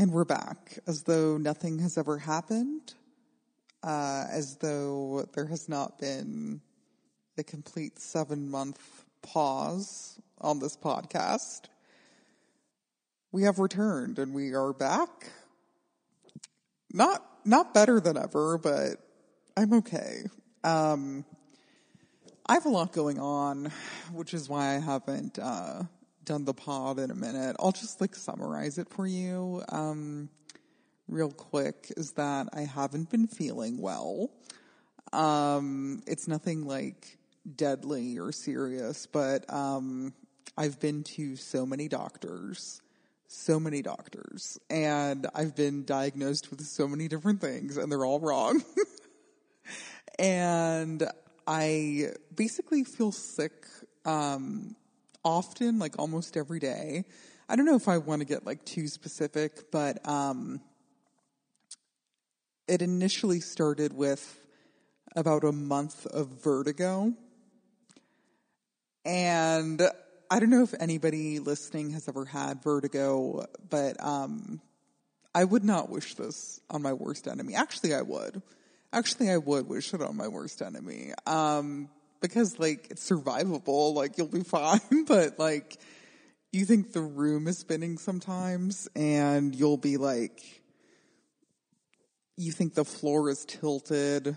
And we're back as though nothing has ever happened, uh, as though there has not been a complete seven month pause on this podcast. We have returned and we are back. Not, not better than ever, but I'm okay. Um, I have a lot going on, which is why I haven't, uh, done the pod in a minute. I'll just like summarize it for you. Um, real quick is that I haven't been feeling well. Um, it's nothing like deadly or serious, but, um, I've been to so many doctors, so many doctors, and I've been diagnosed with so many different things and they're all wrong. and I basically feel sick, um, often, like almost every day. I don't know if I want to get like too specific, but um, it initially started with about a month of vertigo. And I don't know if anybody listening has ever had vertigo, but um, I would not wish this on my worst enemy. Actually, I would. Actually, I would wish it on my worst enemy. Um, because like it's survivable, like you'll be fine, but like you think the room is spinning sometimes and you'll be like, you think the floor is tilted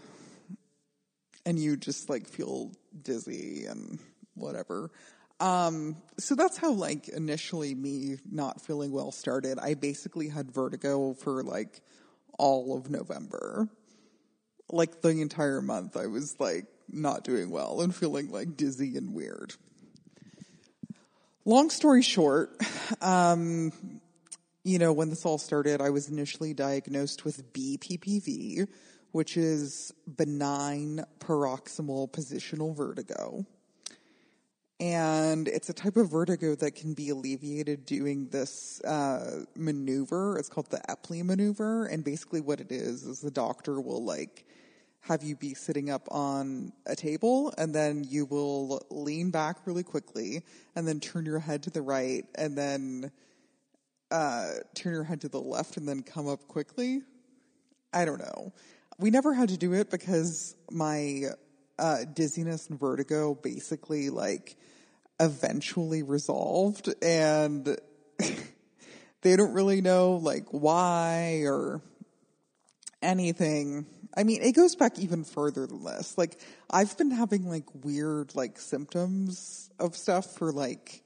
and you just like feel dizzy and whatever. Um, so that's how like initially me not feeling well started. I basically had vertigo for like all of November. Like the entire month I was like not doing well and feeling like dizzy and weird. Long story short, um, you know, when this all started, I was initially diagnosed with BPPV, which is benign paroxysmal positional vertigo. And it's a type of vertigo that can be alleviated doing this uh, maneuver. It's called the Epley maneuver. And basically, what it is is the doctor will like have you be sitting up on a table and then you will lean back really quickly and then turn your head to the right and then uh, turn your head to the left and then come up quickly. I don't know. We never had to do it because my uh, dizziness and vertigo basically like eventually resolved and they don't really know like why or anything I mean, it goes back even further than this. Like, I've been having like weird like symptoms of stuff for like,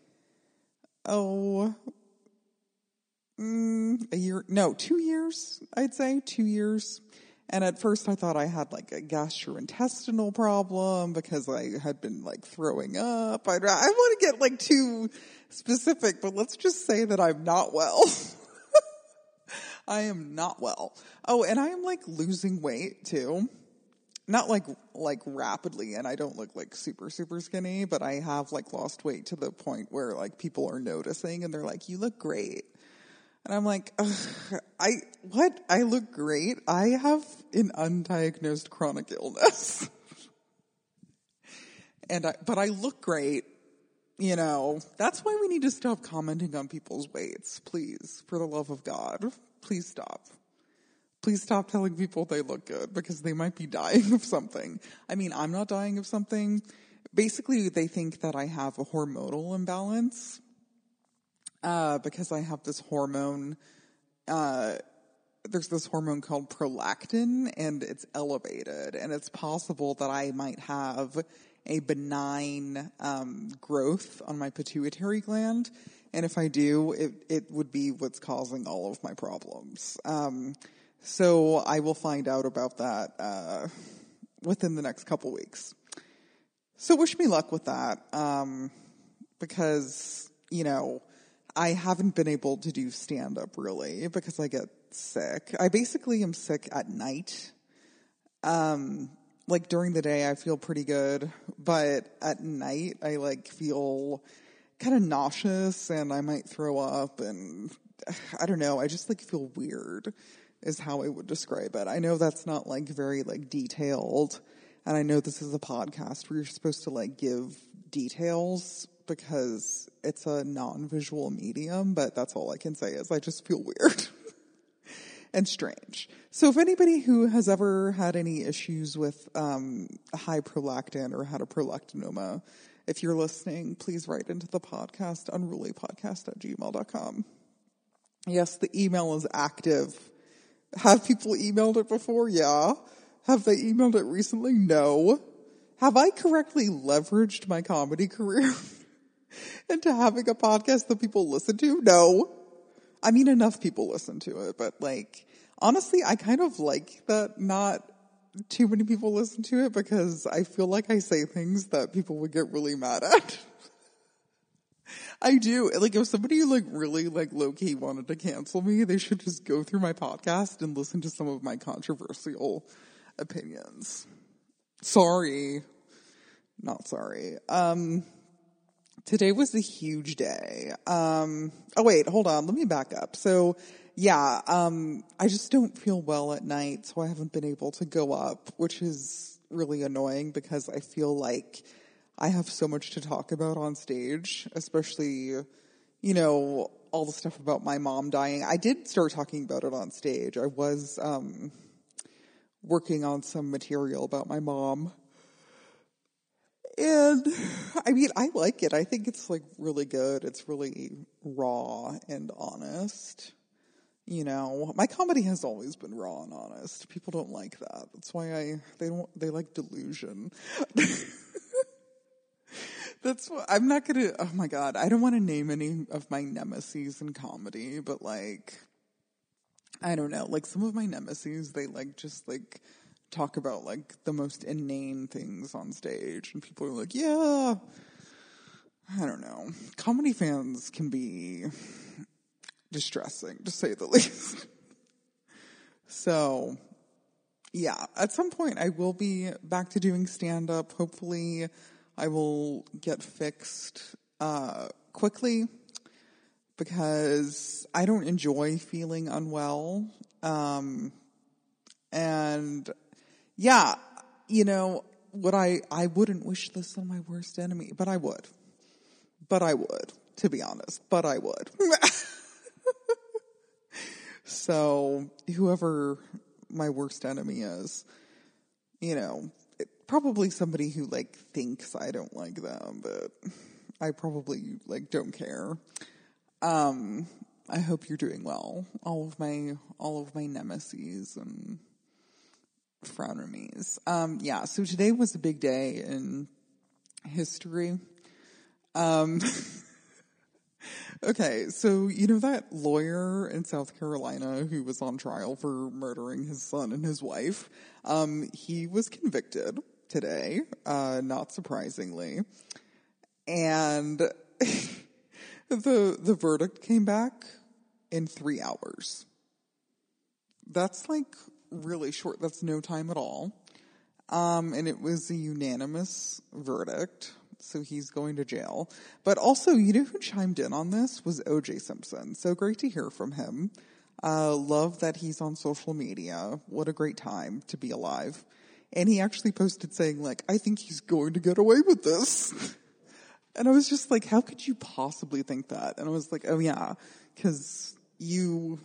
oh, mm, a year, no, two years, I'd say, two years. And at first I thought I had like a gastrointestinal problem because I had been like throwing up. I, I want to get like too specific, but let's just say that I'm not well. I am not well. Oh, and I am like losing weight too. Not like like rapidly and I don't look like super super skinny, but I have like lost weight to the point where like people are noticing and they're like you look great. And I'm like, I what? I look great. I have an undiagnosed chronic illness. and I but I look great. You know, that's why we need to stop commenting on people's weights, please, for the love of God please stop. Please stop telling people they look good because they might be dying of something. I mean, I'm not dying of something. Basically, they think that I have a hormonal imbalance uh, because I have this hormone. Uh, there's this hormone called prolactin, and it's elevated, and it's possible that I might have a benign um, growth on my pituitary gland and if I do, it, it would be what's causing all of my problems. Um, so I will find out about that uh, within the next couple weeks. So wish me luck with that, um, because you know I haven't been able to do stand up really because I get sick. I basically am sick at night. Um, like during the day, I feel pretty good, but at night, I like feel kind of nauseous and I might throw up and I don't know, I just like feel weird is how I would describe it. I know that's not like very like detailed and I know this is a podcast where you're supposed to like give details because it's a non-visual medium, but that's all I can say is I just feel weird. and strange. So if anybody who has ever had any issues with um, high prolactin or had a prolactinoma, if you're listening, please write into the podcast, unrulypodcast at. Yes, the email is active. Have people emailed it before? Yeah. Have they emailed it recently? No. Have I correctly leveraged my comedy career into having a podcast that people listen to? No. I mean, enough people listen to it, but like, honestly, I kind of like that not too many people listen to it because I feel like I say things that people would get really mad at. I do. Like if somebody like really like low key wanted to cancel me, they should just go through my podcast and listen to some of my controversial opinions. Sorry. Not sorry. Um today was a huge day. Um oh wait, hold on. Let me back up. So yeah, um I just don't feel well at night, so I haven't been able to go up, which is really annoying because I feel like I have so much to talk about on stage, especially, you know, all the stuff about my mom dying. I did start talking about it on stage. I was um, working on some material about my mom. And I mean, I like it. I think it's like really good. It's really raw and honest. You know, my comedy has always been raw and honest. People don't like that. That's why I, they don't, they like delusion. That's what I'm not gonna. Oh my god, I don't want to name any of my nemesis in comedy, but like, I don't know. Like some of my nemesis, they like just like talk about like the most inane things on stage, and people are like, yeah. I don't know. Comedy fans can be distressing, to say the least. so, yeah, at some point I will be back to doing stand up. Hopefully, I will get fixed uh, quickly because I don't enjoy feeling unwell. Um, and yeah, you know, what I, I wouldn't wish this on my worst enemy, but I would. But I would, to be honest, but I would. so whoever my worst enemy is, you know, probably somebody who like thinks I don't like them, but I probably like don't care. Um, I hope you're doing well. All of my all of my nemesis and frenemies. Um, yeah. So today was a big day in history. Um. okay, so you know that lawyer in South Carolina who was on trial for murdering his son and his wife? Um, he was convicted today, uh, not surprisingly. And the the verdict came back in three hours. That's like really short. That's no time at all. Um, and it was a unanimous verdict, so he's going to jail. But also, you know who chimed in on this was OJ Simpson. So great to hear from him. Uh, love that he's on social media. What a great time to be alive. And he actually posted saying like, I think he's going to get away with this. And I was just like, how could you possibly think that? And I was like, oh yeah, cause you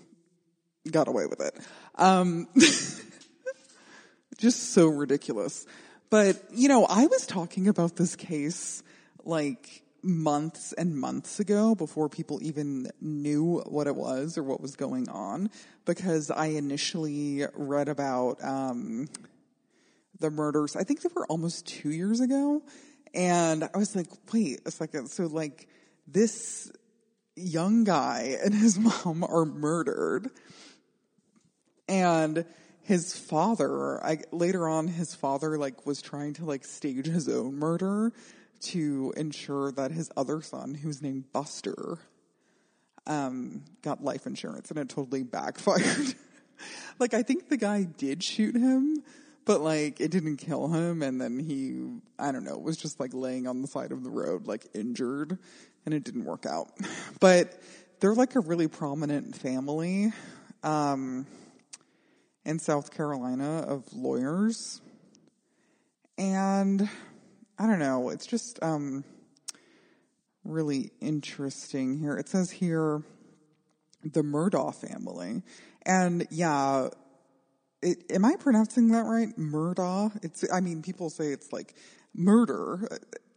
got away with it. Um, just so ridiculous. But, you know, I was talking about this case like months and months ago before people even knew what it was or what was going on because I initially read about, um, the murders. I think they were almost two years ago. And I was like, wait a second. So like this young guy and his mom are murdered. And his father, I, later on, his father like was trying to like stage his own murder to ensure that his other son, who's named Buster, um, got life insurance and it totally backfired. like I think the guy did shoot him, but like it didn't kill him and then he i don't know was just like laying on the side of the road like injured and it didn't work out but they're like a really prominent family um, in south carolina of lawyers and i don't know it's just um, really interesting here it says here the Murdaugh family. And yeah, it, am I pronouncing that right? Murdaugh? It's, I mean, people say it's like murder.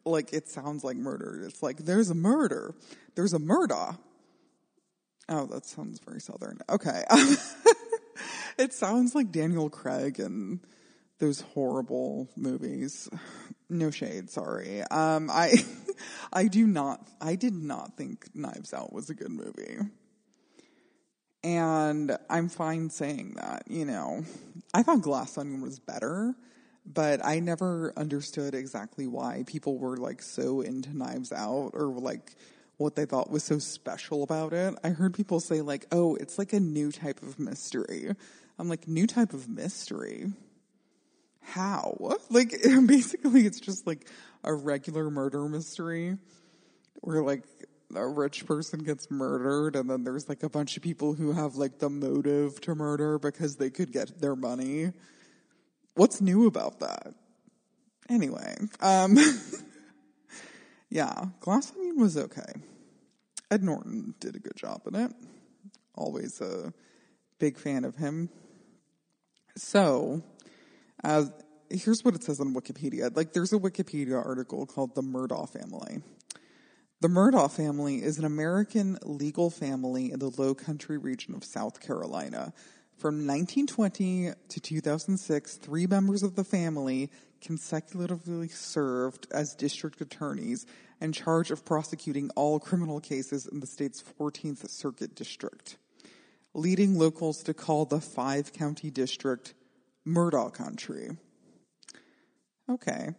Like it sounds like murder. It's like there's a murder. There's a Murdaugh. Oh, that sounds very southern. Okay. it sounds like Daniel Craig and those horrible movies. No shade, sorry. Um, I, I do not, I did not think Knives Out was a good movie. And I'm fine saying that, you know. I thought Glass Onion was better, but I never understood exactly why people were like so into Knives Out or like what they thought was so special about it. I heard people say like, "Oh, it's like a new type of mystery." I'm like, "New type of mystery?" How? Like basically it's just like a regular murder mystery where like a rich person gets murdered and then there's like a bunch of people who have like the motive to murder because they could get their money. What's new about that? Anyway, um, yeah, Glass Onion was okay. Ed Norton did a good job in it. Always a big fan of him. So, uh, here's what it says on Wikipedia. Like, there's a Wikipedia article called The Murdaugh Family. The Murdaugh family is an American legal family in the Low Country region of South Carolina. From 1920 to 2006, three members of the family consecutively served as district attorneys in charge of prosecuting all criminal cases in the state's 14th Circuit District, leading locals to call the five county district Murdaugh Country. Okay.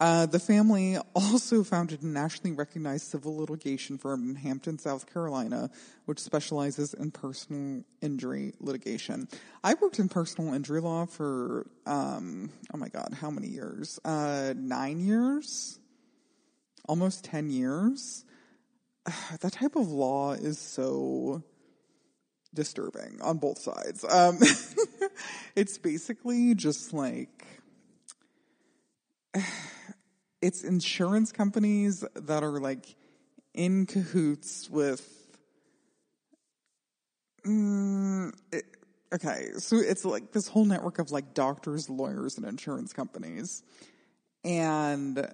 Uh, the family also founded a nationally recognized civil litigation firm in Hampton, South Carolina, which specializes in personal injury litigation. I worked in personal injury law for, um, oh my God, how many years? Uh, nine years? Almost 10 years? that type of law is so disturbing on both sides. Um, it's basically just like, it's insurance companies that are like in cahoots with. Mm, it, okay, so it's like this whole network of like doctors, lawyers, and insurance companies, and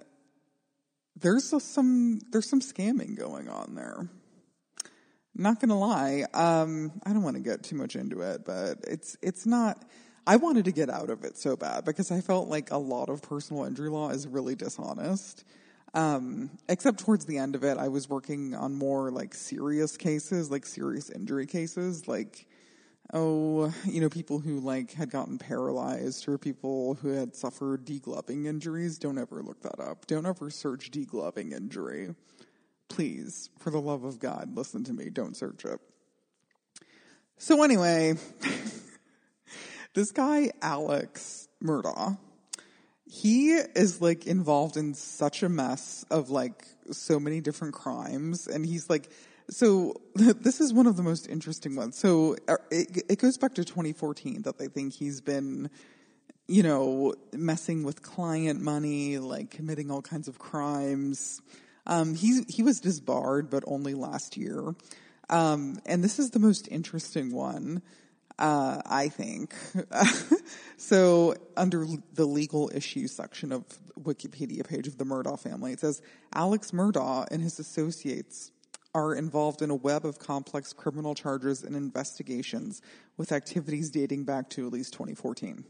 there's some there's some scamming going on there. Not gonna lie, um, I don't want to get too much into it, but it's it's not I wanted to get out of it so bad because I felt like a lot of personal injury law is really dishonest. Um, except towards the end of it, I was working on more like serious cases, like serious injury cases, like, oh, you know, people who like had gotten paralyzed or people who had suffered degloving injuries. Don't ever look that up. Don't ever search degloving injury. Please, for the love of God, listen to me. Don't search it. So anyway, This guy, Alex Murdaugh, he is like involved in such a mess of like so many different crimes. And he's like, so this is one of the most interesting ones. So uh, it, it goes back to 2014 that they think he's been, you know, messing with client money, like committing all kinds of crimes. Um, he, he was disbarred, but only last year. Um, and this is the most interesting one uh, I think. so under the legal issues section of Wikipedia page of the Murdaugh family, it says Alex Murdaugh and his associates are involved in a web of complex criminal charges and investigations with activities dating back to at least 2014.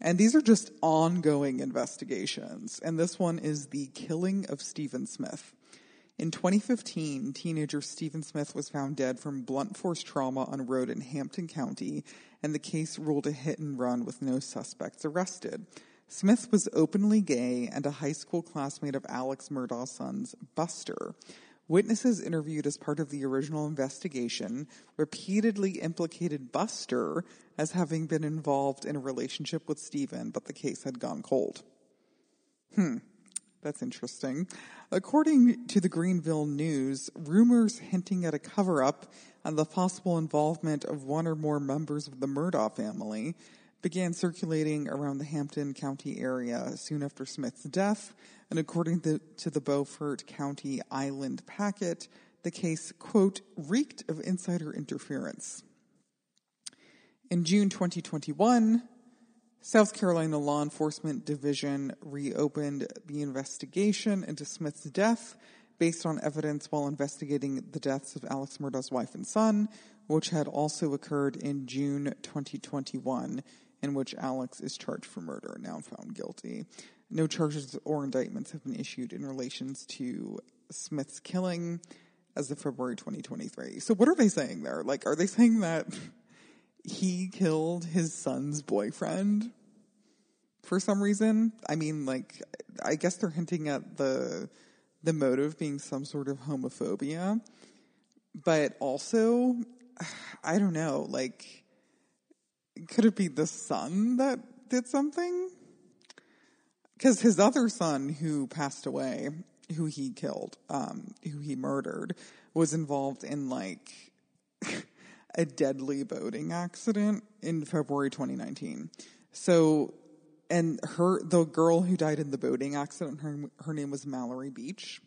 And these are just ongoing investigations. And this one is the killing of Stephen Smith. In 2015, teenager Stephen Smith was found dead from blunt force trauma on a road in Hampton County, and the case ruled a hit and run with no suspects arrested. Smith was openly gay and a high school classmate of Alex Murdaugh's sons, Buster. Witnesses interviewed as part of the original investigation repeatedly implicated Buster as having been involved in a relationship with Stephen, but the case had gone cold. Hmm. That's interesting. According to the Greenville News, rumors hinting at a cover up and the possible involvement of one or more members of the Murdaugh family began circulating around the Hampton County area soon after Smith's death, and according to, to the Beaufort County Island Packet, the case, quote, reeked of insider interference. In June 2021, South Carolina Law Enforcement Division reopened the investigation into Smith's death based on evidence while investigating the deaths of Alex Murdaugh's wife and son, which had also occurred in June 2021, in which Alex is charged for murder, now found guilty. No charges or indictments have been issued in relations to Smith's killing as of February 2023. So what are they saying there? Like, are they saying that he killed his son's boyfriend for some reason? I mean, like, I guess they're hinting at the the motive being some sort of homophobia, but also, I don't know, like, could it be the son that did something? Because his other son, who passed away, who he killed, um, who he murdered, was involved in like a deadly boating accident in February 2019. So, and her, the girl who died in the boating accident, her, her name was Mallory Beach.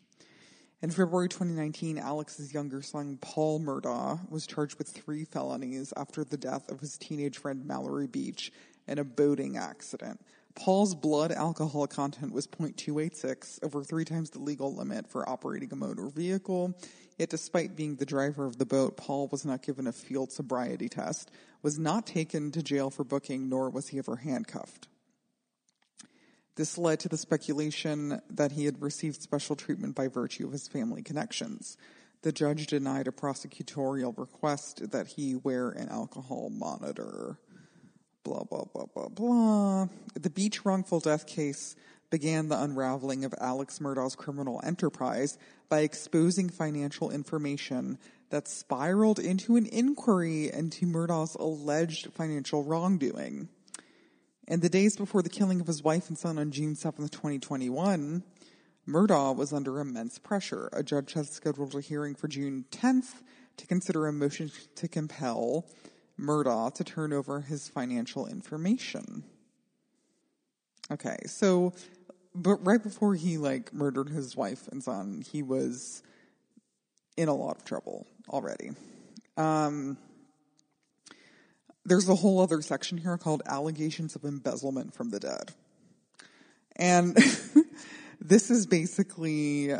In February 2019, Alex's younger son, Paul Murdaugh, was charged with three felonies after the death of his teenage friend Mallory Beach in a boating accident. Paul's blood alcohol content was 0.286, over three times the legal limit for operating a motor vehicle. Yet, despite being the driver of the boat, Paul was not given a field sobriety test, was not taken to jail for booking, nor was he ever handcuffed. This led to the speculation that he had received special treatment by virtue of his family connections. The judge denied a prosecutorial request that he wear an alcohol monitor blah, blah, blah, blah, blah. The Beach wrongful death case began the unraveling of Alex Murdaugh's criminal enterprise by exposing financial information that spiraled into an inquiry into Murdaugh's alleged financial wrongdoing. In the days before the killing of his wife and son on June 7th, 2021, Murdaugh was under immense pressure. A judge had scheduled a hearing for June 10th to consider a motion to compel Murdaugh to turn over his financial information. Okay, so, but right before he like murdered his wife and son, he was in a lot of trouble already. Um, there's a whole other section here called allegations of embezzlement from the dead. And this is basically,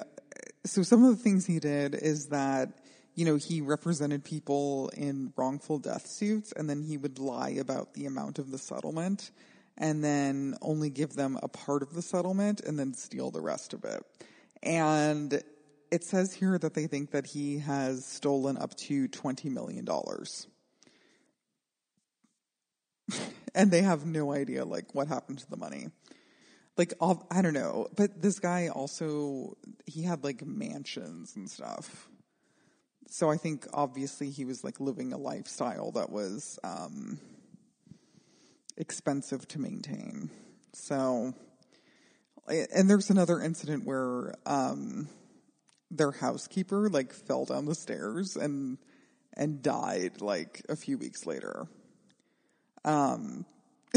so some of the things he did is that you know, he represented people in wrongful death suits and then he would lie about the amount of the settlement and then only give them a part of the settlement and then steal the rest of it. And it says here that they think that he has stolen up to $20 million. and they have no idea like what happened to the money. Like I don't know, but this guy also he had like mansions and stuff so I think obviously he was like living a lifestyle that was um, expensive to maintain. So, and there's another incident where um, their housekeeper like fell down the stairs and and died like a few weeks later. Um,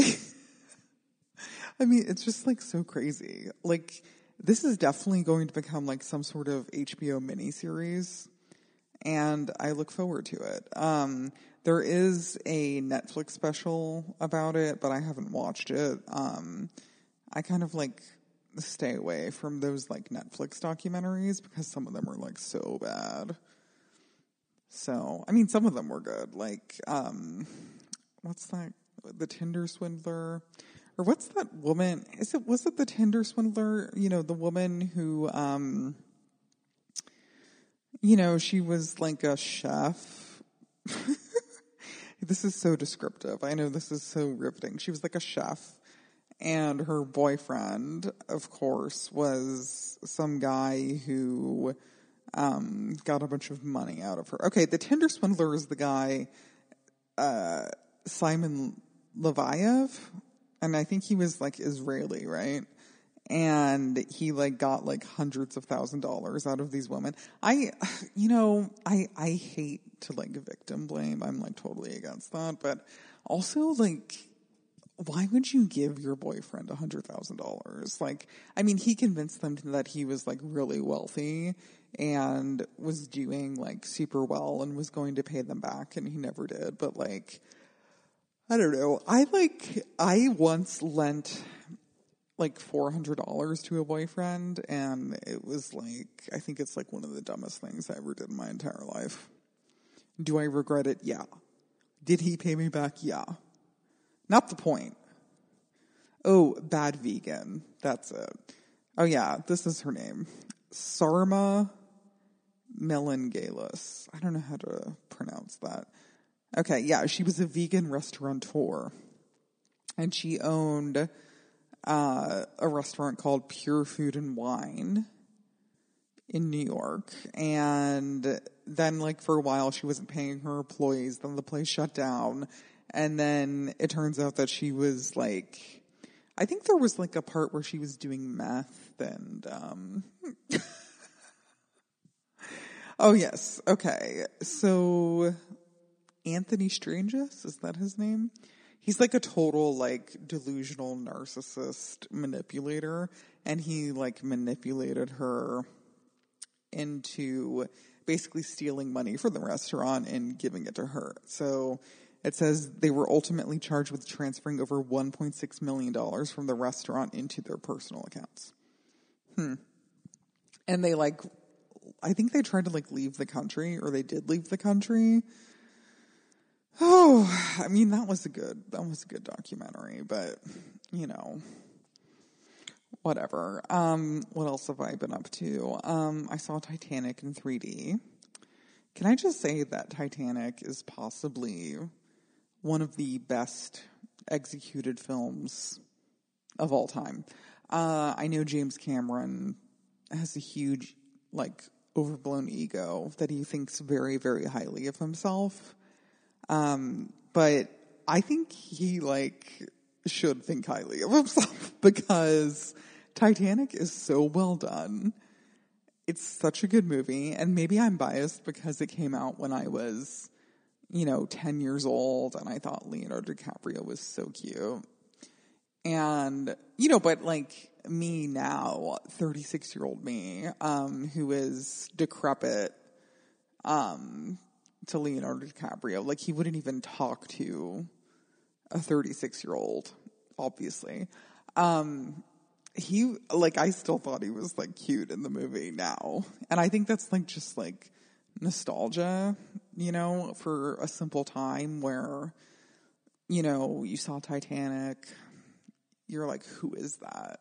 I mean, it's just like so crazy. Like, this is definitely going to become like some sort of HBO miniseries and I look forward to it. Um, there is a Netflix special about it, but I haven't watched it. Um, I kind of like stay away from those like Netflix documentaries because some of them are like so bad. So, I mean, some of them were good. Like, um, what's that? The Tinder Swindler, or what's that woman? Is it was it the Tinder Swindler? You know, the woman who um you know, she was like a chef. this is so descriptive. I know this is so riveting. She was like a chef, and her boyfriend, of course, was some guy who um, got a bunch of money out of her. Okay, the Tinder swindler is the guy, uh, Simon Leviev, and I think he was like Israeli, right? And he like got like hundreds of thousand dollars out of these women. I, you know, I, I hate to like victim blame. I'm like totally against that, but also like, why would you give your boyfriend a hundred thousand dollars? Like, I mean, he convinced them that he was like really wealthy and was doing like super well and was going to pay them back and he never did. But like, I don't know. I like, I once lent like $400 to a boyfriend and it was like, I think it's like one of the dumbest things I ever did in my entire life. Do I regret it? Yeah. Did he pay me back? Yeah. Not the point. Oh, bad vegan. That's it. Oh yeah, this is her name. Sarma Melangalis. I don't know how to pronounce that. Okay, yeah, she was a vegan restaurateur. And she owned uh, a restaurant called Pure Food and Wine in New York. And then, like, for a while, she wasn't paying her employees. Then the place shut down. And then it turns out that she was like, I think there was like a part where she was doing meth and, um, oh yes. Okay. So Anthony Strangis, is that his name? He's like a total like delusional narcissist manipulator and he like manipulated her into basically stealing money from the restaurant and giving it to her. So it says they were ultimately charged with transferring over $1.6 million from the restaurant into their personal accounts. Hmm. And they like, I think they tried to like leave the country or they did leave the country. Oh, I mean, that was a good, that was a good documentary, but you know, whatever. Um, what else have I been up to? Um, I saw Titanic in 3D. Can I just say that Titanic is possibly one of the best executed films of all time. Uh, I know James Cameron has a huge, like, overblown ego that he thinks very, very highly of himself. Um, but I think he, like, should think highly of himself because Titanic is so well done. It's such a good movie, and maybe I'm biased because it came out when I was you know, 10 years old and I thought Leonardo DiCaprio was so cute. And, you know, but like me now, 36 year old me, um, who is decrepit, um, to Leonardo DiCaprio, like he wouldn't even talk to a 36 year old, obviously. Um, he, like, I still thought he was like cute in the movie now. And I think that's like just like, nostalgia, you know, for a simple time where, you know, you saw Titanic, you're like, who is that?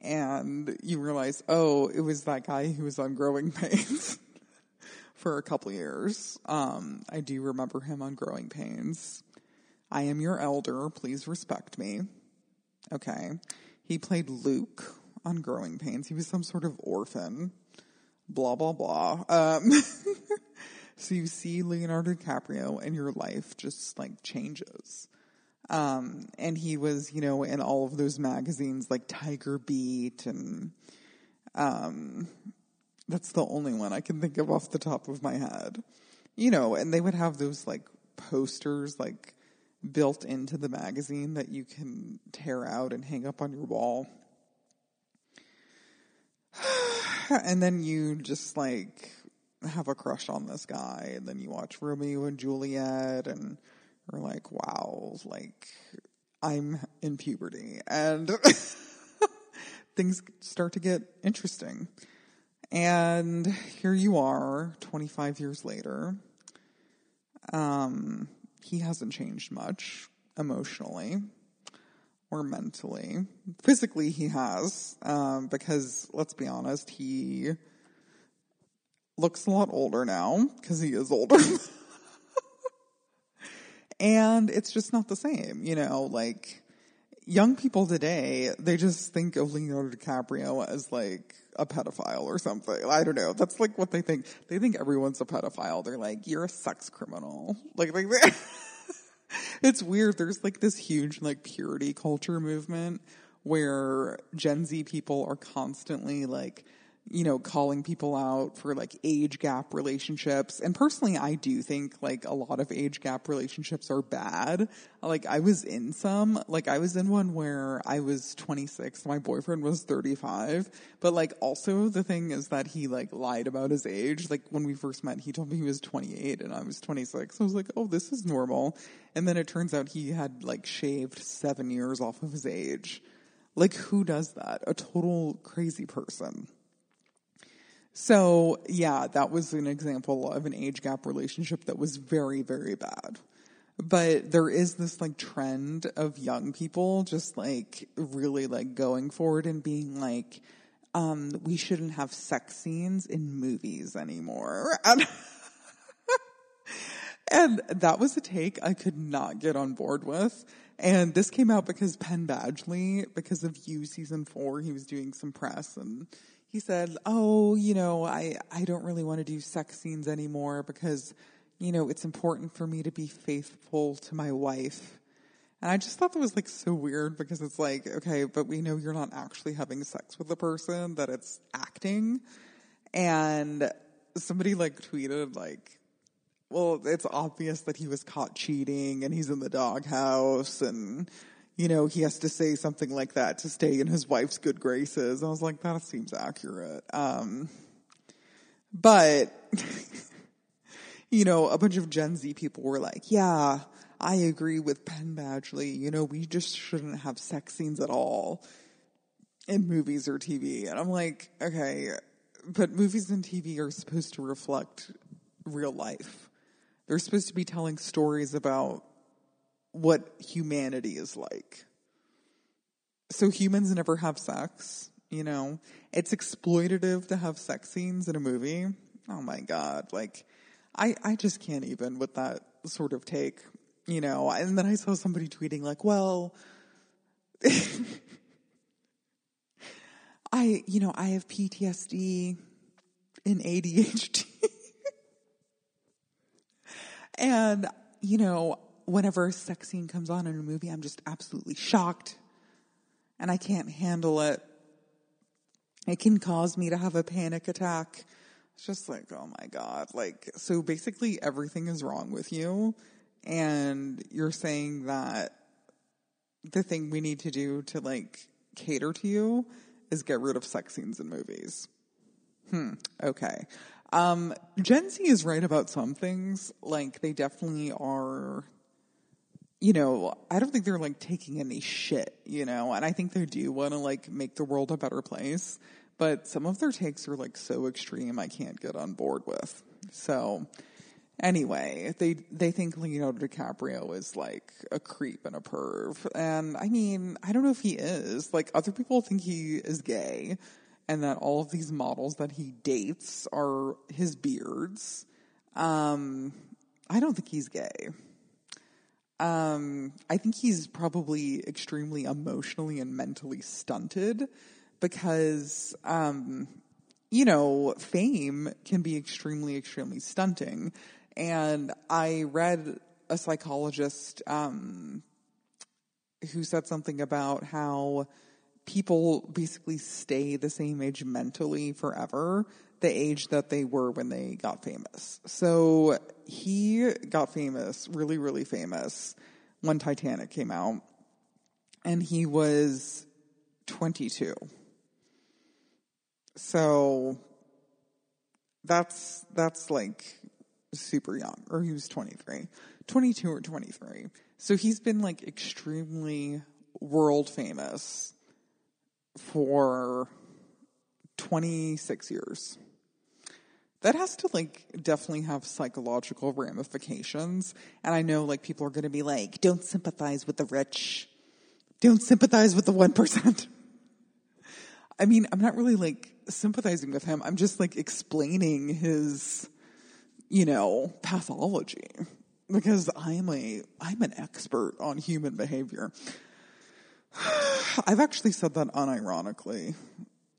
And you realize, oh, it was that guy who was on Growing Pains for a couple years. Um, I do remember him on Growing Pains. I am your elder, please respect me. Okay. He played Luke on Growing Pains. He was some sort of orphan blah, blah, blah. Um, so you see Leonardo DiCaprio and your life just like changes. Um, and he was, you know, in all of those magazines like Tiger Beat and, um, that's the only one I can think of off the top of my head. You know, and they would have those like posters like built into the magazine that you can tear out and hang up on your wall. and then you just like have a crush on this guy, and then you watch Romeo and Juliet, and you're like, wow, like I'm in puberty, and things start to get interesting. And here you are, 25 years later. Um, he hasn't changed much emotionally or mentally. Physically, he has, um, because let's be honest, he looks a lot older now because he is older. and it's just not the same, you know, like young people today, they just think of Leonardo DiCaprio as like a pedophile or something. I don't know. That's like what they think. They think everyone's a pedophile. They're like, you're a sex criminal. Like, like, it's weird. There's like this huge like purity culture movement where Gen Z people are constantly like you know, calling people out for like age gap relationships. And personally, I do think like a lot of age gap relationships are bad. Like I was in some, like I was in one where I was 26, my boyfriend was 35. But like also the thing is that he like lied about his age. Like when we first met, he told me he was 28 and I was 26. I was like, oh, this is normal. And then it turns out he had like shaved seven years off of his age. Like who does that? A total crazy person. So yeah, that was an example of an age gap relationship that was very, very bad. But there is this like trend of young people just like really like going forward and being like, um, we shouldn't have sex scenes in movies anymore. And, and that was a take I could not get on board with. And this came out because Penn Badgley, because of You season four, he was doing some press and he said, "Oh, you know, I I don't really want to do sex scenes anymore because, you know, it's important for me to be faithful to my wife." And I just thought that was like so weird because it's like, okay, but we know you're not actually having sex with the person, that it's acting. And somebody like tweeted like, well, it's obvious that he was caught cheating and he's in the doghouse and you know, he has to say something like that to stay in his wife's good graces. I was like, that seems accurate. Um, but, you know, a bunch of Gen Z people were like, yeah, I agree with Penn Badgley. You know, we just shouldn't have sex scenes at all in movies or TV. And I'm like, okay, but movies and TV are supposed to reflect real life. They're supposed to be telling stories about what humanity is like. So humans never have sex, you know. It's exploitative to have sex scenes in a movie. Oh my god, like I I just can't even with that sort of take, you know. And then I saw somebody tweeting like, "Well, I, you know, I have PTSD and ADHD." and, you know, whenever a sex scene comes on in a movie, I'm just absolutely shocked and I can't handle it. It can cause me to have a panic attack. It's just like, oh my God. Like, so basically everything is wrong with you. And you're saying that the thing we need to do to like cater to you is get rid of sex scenes in movies. Hmm. Okay. Um, Gen Z is right about some things. Like, they definitely are you know, I don't think they're like taking any shit, you know, and I think they do want to like make the world a better place, but some of their takes are like so extreme I can't get on board with. So anyway, they they think Leonardo DiCaprio is like a creep and a perv, and I mean, I don't know if he is. Like other people think he is gay, and that all of these models that he dates are his beards. Um, I don't think he's gay. Um, I think he's probably extremely emotionally and mentally stunted because, um, you know, fame can be extremely, extremely stunting. And I read a psychologist um, who said something about how people basically stay the same age mentally forever, the age that they were when they got famous. So he got famous, really, really famous when Titanic came out, and he was 22. So that's that's like super young, or he was 23, 22 or 23. So he's been like extremely world famous for 26 years. That has to like definitely have psychological ramifications. And I know like people are going to be like, don't sympathize with the rich. Don't sympathize with the 1%. I mean, I'm not really like sympathizing with him. I'm just like explaining his, you know, pathology because I'm a, I'm an expert on human behavior. I've actually said that unironically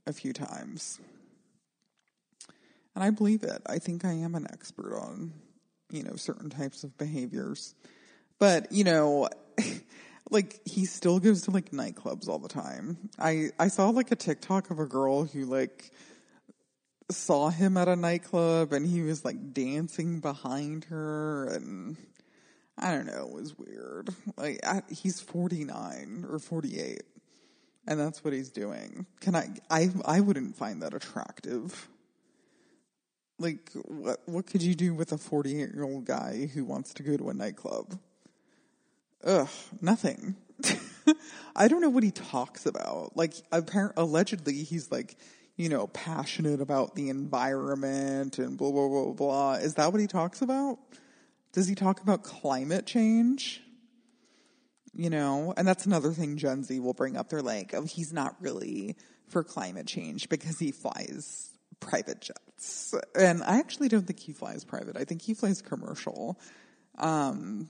a few times. And I believe it. I think I am an expert on, you know, certain types of behaviors. But, you know, like he still goes to like nightclubs all the time. I I saw like a TikTok of a girl who like saw him at a nightclub and he was like dancing behind her and I don't know, it was weird. Like I, he's 49 or 48 and that's what he's doing. Can I I I wouldn't find that attractive. Like what what could you do with a 48-year-old guy who wants to go to a nightclub? Ugh, nothing. I don't know what he talks about. Like apparently allegedly he's like you know, passionate about the environment and blah, blah, blah, blah. Is that what he talks about? Does he talk about climate change? You know, and that's another thing Gen Z will bring up. They're like, oh, he's not really for climate change because he flies private jets. And I actually don't think he flies private. I think he flies commercial. Um,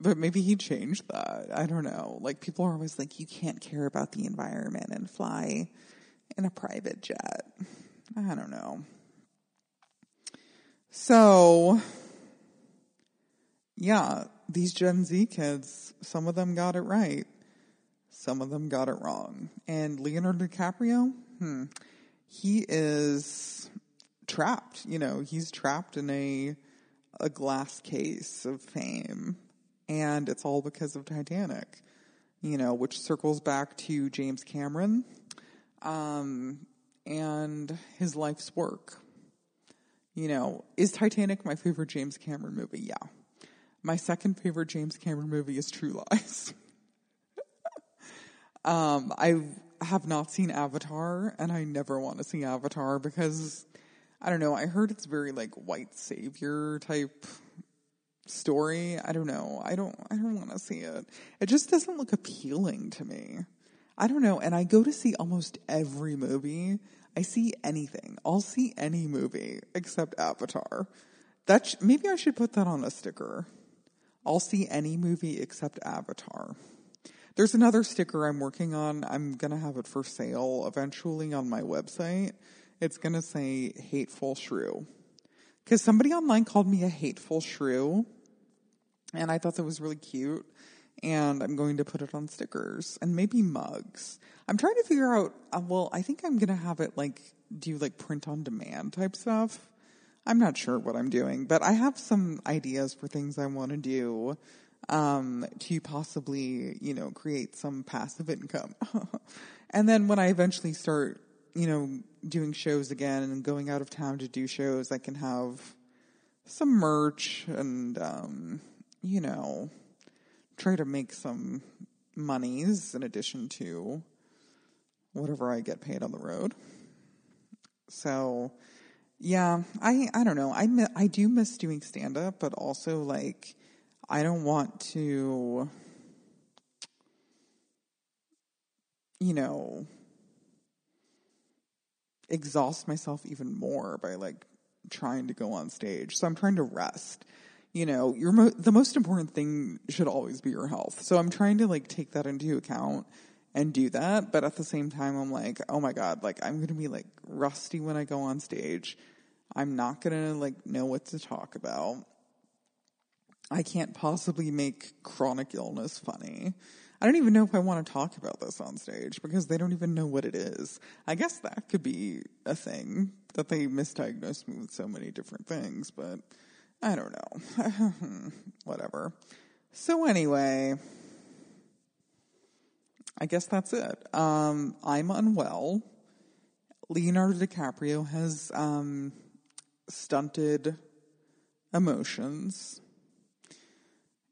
but maybe he changed that. I don't know. Like people are always like, you can't care about the environment and fly in a private jet. I don't know. So, yeah, these Gen Z kids, some of them got it right. Some of them got it wrong. And Leonardo DiCaprio, hmm, he is trapped. You know, he's trapped in a a glass case of fame, and it's all because of Titanic. You know, which circles back to James Cameron um, and his life's work. You know, is Titanic my favorite James Cameron movie? Yeah. My second favorite James Cameron movie is True Lies. um, I have not seen Avatar, and I never want to see Avatar because I don't know. I heard it's very like white savior type story. I don't know. I don't. I don't want to see it. It just doesn't look appealing to me. I don't know. And I go to see almost every movie. I see anything. I'll see any movie except Avatar. That sh- maybe I should put that on a sticker. I'll see any movie except Avatar. There's another sticker I'm working on. I'm going to have it for sale eventually on my website. It's going to say hateful shrew. Cuz somebody online called me a hateful shrew and I thought that was really cute and I'm going to put it on stickers and maybe mugs. I'm trying to figure out, uh, well, I think I'm going to have it like, do you like print on demand type stuff. I'm not sure what I'm doing, but I have some ideas for things I want to do um, to possibly, you know, create some passive income. and then when I eventually start, you know, doing shows again and going out of town to do shows, I can have some merch and, um, you know, try to make some monies in addition to whatever I get paid on the road. So, yeah, I I don't know. I I do miss doing stand up, but also like I don't want to you know exhaust myself even more by like trying to go on stage. So I'm trying to rest you know, your mo- the most important thing should always be your health. So I'm trying to like take that into account and do that, but at the same time I'm like, oh my god, like I'm going to be like rusty when I go on stage. I'm not going to like know what to talk about. I can't possibly make chronic illness funny. I don't even know if I want to talk about this on stage because they don't even know what it is. I guess that could be a thing that they misdiagnosed me with so many different things, but I don't know. Whatever. So anyway, I guess that's it. Um, I'm unwell. Leonardo DiCaprio has um, stunted emotions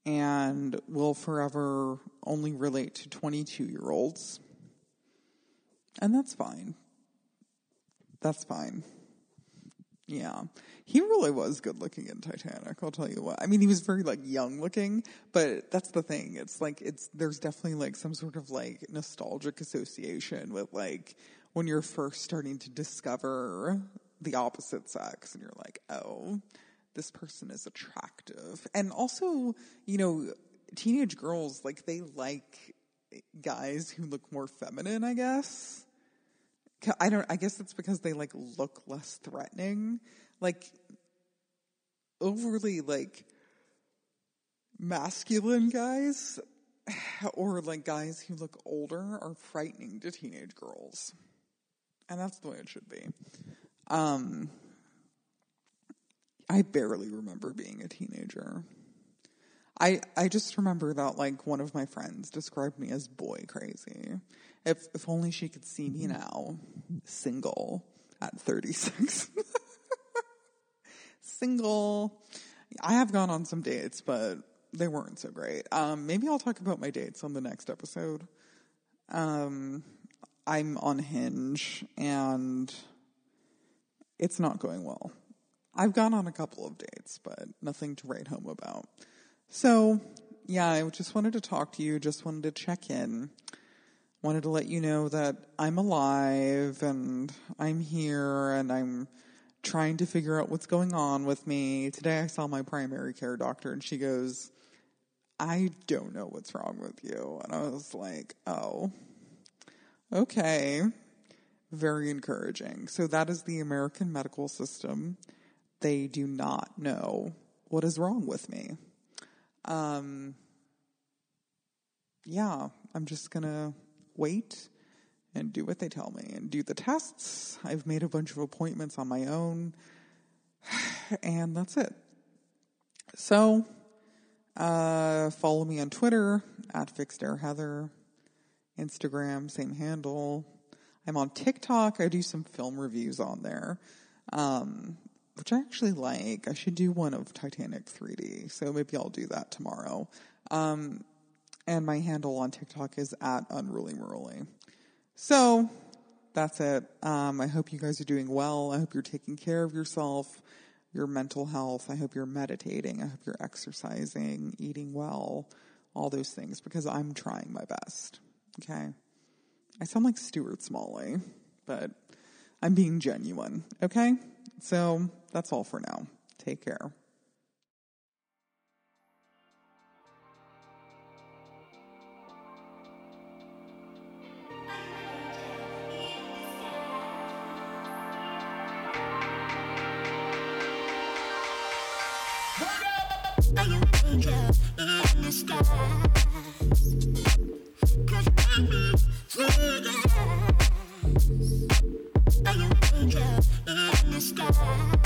and will forever only relate to 22 year olds. And that's fine. That's fine. Yeah. He really was good looking in Titanic, I'll tell you what. I mean, he was very like young looking, but that's the thing. It's like, it's, there's definitely like some sort of like nostalgic association with like when you're first starting to discover the opposite sex and you're like, oh, this person is attractive. And also, you know, teenage girls, like they like guys who look more feminine, I guess. I don't, I guess it's because they like look less threatening like overly like masculine guys or like guys who look older are frightening to teenage girls. And that's the way it should be. Um, I barely remember being a teenager. I I just remember that like one of my friends described me as boy crazy. If if only she could see me now, single at 36. single. I have gone on some dates, but they weren't so great. Um, maybe I'll talk about my dates on the next episode. Um, I'm on Hinge and it's not going well. I've gone on a couple of dates, but nothing to write home about. So, yeah, I just wanted to talk to you, just wanted to check in. Wanted to let you know that I'm alive and I'm here and I'm trying to figure out what's going on with me. Today I saw my primary care doctor and she goes, I don't know what's wrong with you. And I was like, oh, okay. Very encouraging. So that is the American medical system. They do not know what is wrong with me. Um, yeah, I'm just gonna wait and do what they tell me and do the tests. I've made a bunch of appointments on my own, and that's it. So, uh, follow me on Twitter at Fixed Air Heather, Instagram, same handle. I'm on TikTok. I do some film reviews on there, um, which I actually like. I should do one of Titanic 3D, so maybe I'll do that tomorrow. Um, and my handle on TikTok is at Unruly Maruli. So that's it. Um, I hope you guys are doing well. I hope you're taking care of yourself, your mental health. I hope you're meditating. I hope you're exercising, eating well, all those things because I'm trying my best. Okay. I sound like Stuart Smalley, but I'm being genuine. Okay. So that's all for now. Take care. Are you an angel in disguise? Cause Are you an angel in?